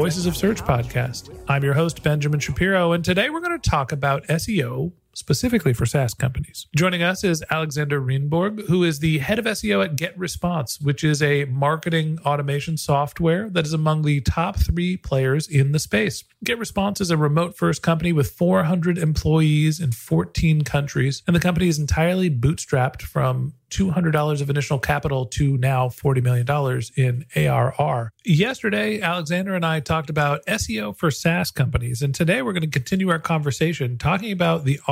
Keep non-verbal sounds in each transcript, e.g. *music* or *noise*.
Voices of Search podcast. I'm your host, Benjamin Shapiro, and today we're going to talk about SEO specifically for SaaS companies. Joining us is Alexander Rehnborg, who is the head of SEO at GetResponse, which is a marketing automation software that is among the top three players in the space. GetResponse is a remote first company with 400 employees in 14 countries, and the company is entirely bootstrapped from $200 of initial capital to now $40 million in ARR. Yesterday, Alexander and I talked about SEO for SaaS companies, and today we're going to continue our conversation talking about the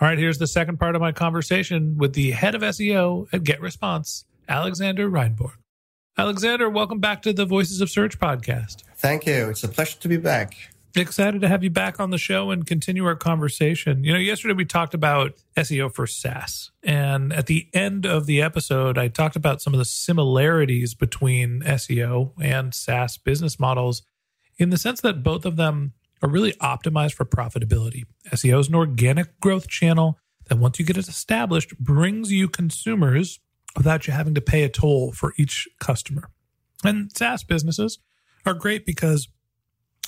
All right, here's the second part of my conversation with the head of SEO at GetResponse, Alexander Rehnborg. Alexander, welcome back to the Voices of Search podcast. Thank you. It's a pleasure to be back. Excited to have you back on the show and continue our conversation. You know, yesterday we talked about SEO for SaaS. And at the end of the episode, I talked about some of the similarities between SEO and SaaS business models in the sense that both of them are really optimized for profitability. SEO is an organic growth channel that once you get it established brings you consumers without you having to pay a toll for each customer. And SaaS businesses are great because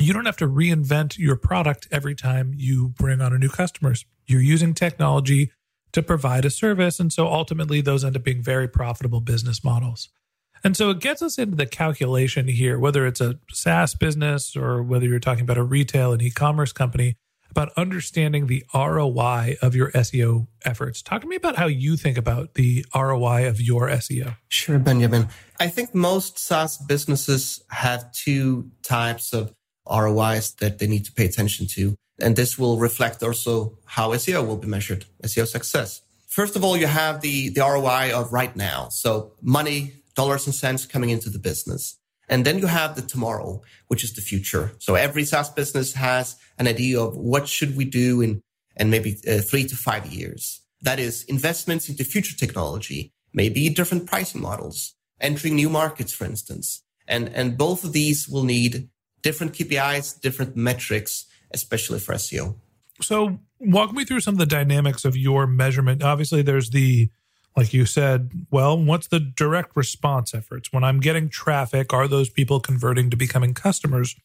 you don't have to reinvent your product every time you bring on a new customers. You're using technology to provide a service. And so ultimately, those end up being very profitable business models. And so it gets us into the calculation here, whether it's a SaaS business or whether you're talking about a retail and e commerce company, about understanding the ROI of your SEO efforts. Talk to me about how you think about the ROI of your SEO. Sure, Benjamin. I think most SaaS businesses have two types of ROIs that they need to pay attention to. And this will reflect also how SEO will be measured, SEO success. First of all, you have the, the ROI of right now. So money, dollars and cents coming into the business. And then you have the tomorrow, which is the future. So every SaaS business has an idea of what should we do in, in maybe uh, three to five years. That is investments into future technology, maybe different pricing models, entering new markets, for instance. And, and both of these will need different KPIs, different metrics, especially for SEO. So, walk me through some of the dynamics of your measurement. Obviously, there's the, like you said, well, what's the direct response efforts? When I'm getting traffic, are those people converting to becoming customers?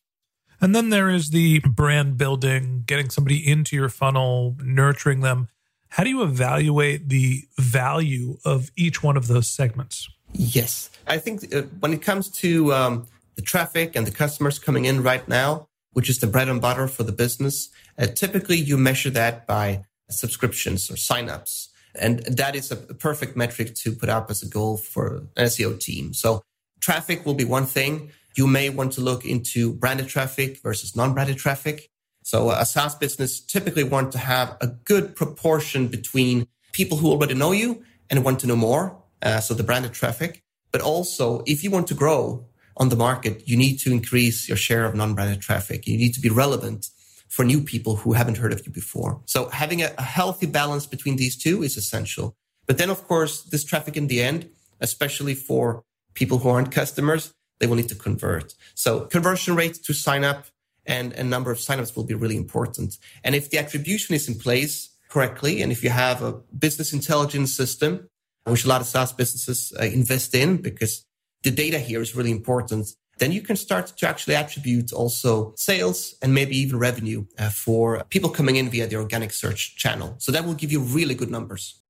And then there is the brand building, getting somebody into your funnel, nurturing them. How do you evaluate the value of each one of those segments? Yes. I think uh, when it comes to um, the traffic and the customers coming in right now, which is the bread and butter for the business, uh, typically you measure that by subscriptions or signups. And that is a perfect metric to put up as a goal for an SEO team. So traffic will be one thing. You may want to look into branded traffic versus non-branded traffic. So a SaaS business typically want to have a good proportion between people who already know you and want to know more. Uh, so the branded traffic, but also if you want to grow on the market, you need to increase your share of non-branded traffic. You need to be relevant for new people who haven't heard of you before. So having a, a healthy balance between these two is essential. But then, of course, this traffic in the end, especially for people who aren't customers, they will need to convert. So conversion rate to sign up and a number of signups will be really important. And if the attribution is in place correctly, and if you have a business intelligence system, which a lot of SaaS businesses uh, invest in because the data here is really important, then you can start to actually attribute also sales and maybe even revenue uh, for people coming in via the organic search channel. So that will give you really good numbers.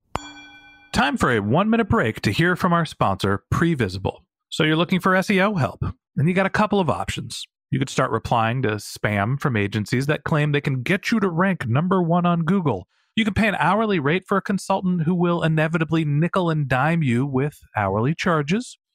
Time for a one minute break to hear from our sponsor, Previsible. So you're looking for SEO help, and you got a couple of options. You could start replying to spam from agencies that claim they can get you to rank number one on Google. You can pay an hourly rate for a consultant who will inevitably nickel and dime you with hourly charges.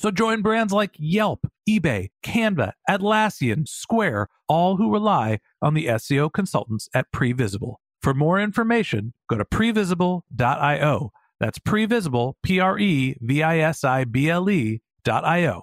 So join brands like Yelp, eBay, Canva, Atlassian, Square, all who rely on the SEO consultants at Previsible. For more information, go to previsible.io. That's previsible, P R E V I S I B L E dot I O.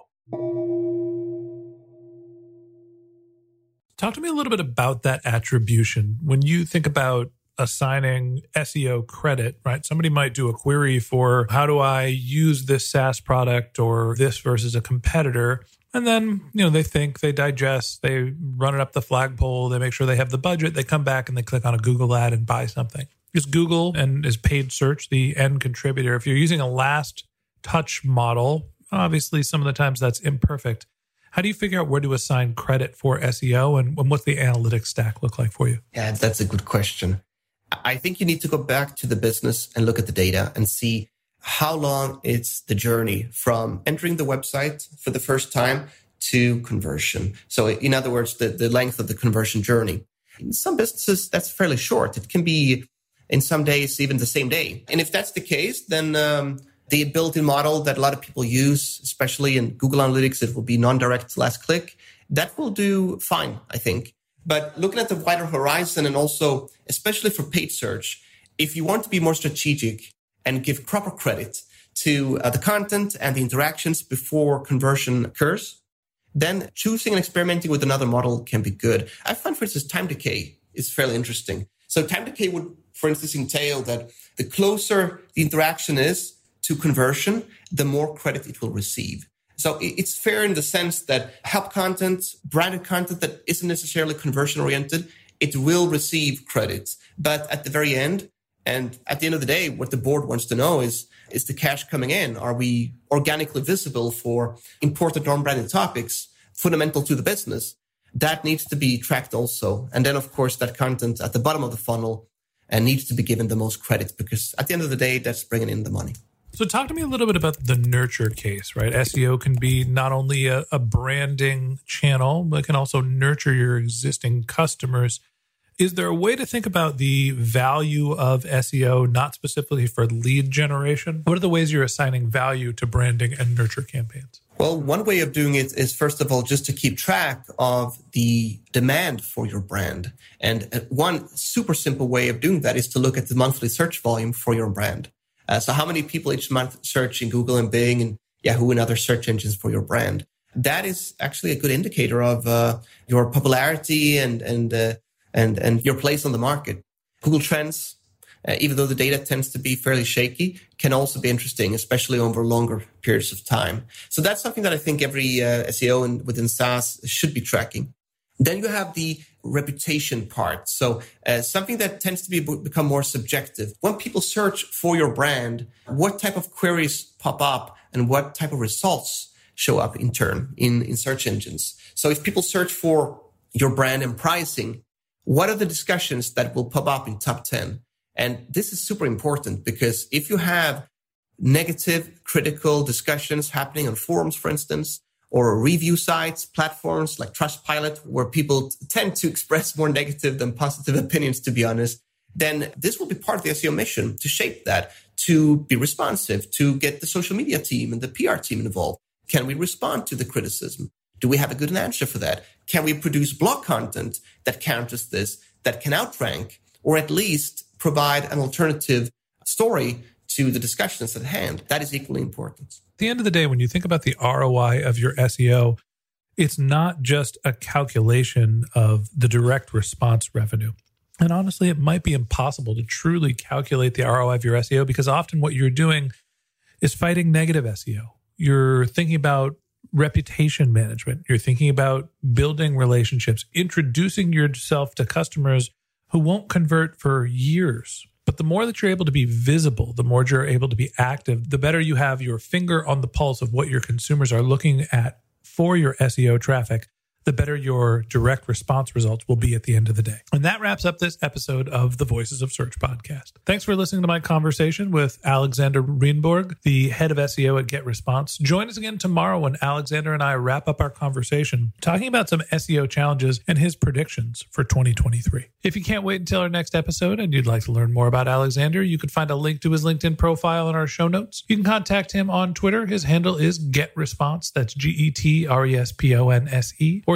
Talk to me a little bit about that attribution. When you think about assigning SEO credit, right? Somebody might do a query for how do I use this SaaS product or this versus a competitor. And then, you know, they think, they digest, they run it up the flagpole, they make sure they have the budget, they come back and they click on a Google ad and buy something. Is Google and is paid search the end contributor? If you're using a last touch model, obviously some of the times that's imperfect. How do you figure out where to assign credit for SEO and, and what's the analytics stack look like for you? Yeah, that's a good question. I think you need to go back to the business and look at the data and see how long it's the journey from entering the website for the first time to conversion. So in other words, the, the length of the conversion journey. In some businesses, that's fairly short. It can be in some days, even the same day. And if that's the case, then um, the built-in model that a lot of people use, especially in Google Analytics, it will be non-direct last click. That will do fine, I think. But looking at the wider horizon and also, especially for paid search, if you want to be more strategic and give proper credit to uh, the content and the interactions before conversion occurs, then choosing and experimenting with another model can be good. I find, for instance, time decay is fairly interesting. So time decay would, for instance, entail that the closer the interaction is to conversion, the more credit it will receive. So it's fair in the sense that help content, branded content that isn't necessarily conversion oriented, it will receive credits. But at the very end, and at the end of the day, what the board wants to know is, is the cash coming in? Are we organically visible for important non-branded topics fundamental to the business? That needs to be tracked also. And then, of course, that content at the bottom of the funnel and uh, needs to be given the most credit because at the end of the day, that's bringing in the money. So, talk to me a little bit about the nurture case, right? SEO can be not only a, a branding channel, but it can also nurture your existing customers. Is there a way to think about the value of SEO, not specifically for lead generation? What are the ways you're assigning value to branding and nurture campaigns? Well, one way of doing it is first of all just to keep track of the demand for your brand. And uh, one super simple way of doing that is to look at the monthly search volume for your brand. Uh, so how many people each month search in Google and Bing and Yahoo and other search engines for your brand? That is actually a good indicator of uh, your popularity and and uh, and and your place on the market. Google Trends uh, even though the data tends to be fairly shaky, can also be interesting, especially over longer periods of time. So that's something that I think every uh, SEO and within SaaS should be tracking. Then you have the reputation part. So uh, something that tends to be become more subjective. When people search for your brand, what type of queries pop up and what type of results show up in turn in, in search engines? So if people search for your brand and pricing, what are the discussions that will pop up in top 10? And this is super important because if you have negative, critical discussions happening on forums, for instance, or review sites, platforms like Trustpilot, where people tend to express more negative than positive *laughs* opinions, to be honest, then this will be part of the SEO mission to shape that, to be responsive, to get the social media team and the PR team involved. Can we respond to the criticism? Do we have a good answer for that? Can we produce blog content that counters this, that can outrank, or at least provide an alternative story to the discussions at hand. That is equally important. At the end of the day, when you think about the ROI of your SEO, it's not just a calculation of the direct response revenue. And honestly, it might be impossible to truly calculate the ROI of your SEO because often what you're doing is fighting negative SEO. You're thinking about reputation management. You're thinking about building relationships, introducing yourself to customers who won't convert for years. But the more that you're able to be visible, the more you're able to be active, the better you have your finger on the pulse of what your consumers are looking at for your SEO traffic the better your direct response results will be at the end of the day. And that wraps up this episode of the Voices of Search podcast. Thanks for listening to my conversation with Alexander Rehnborg, the head of SEO at GetResponse. Join us again tomorrow when Alexander and I wrap up our conversation talking about some SEO challenges and his predictions for 2023. If you can't wait until our next episode and you'd like to learn more about Alexander, you can find a link to his LinkedIn profile in our show notes. You can contact him on Twitter. His handle is GetResponse. That's G E T R E S P O N S E. Or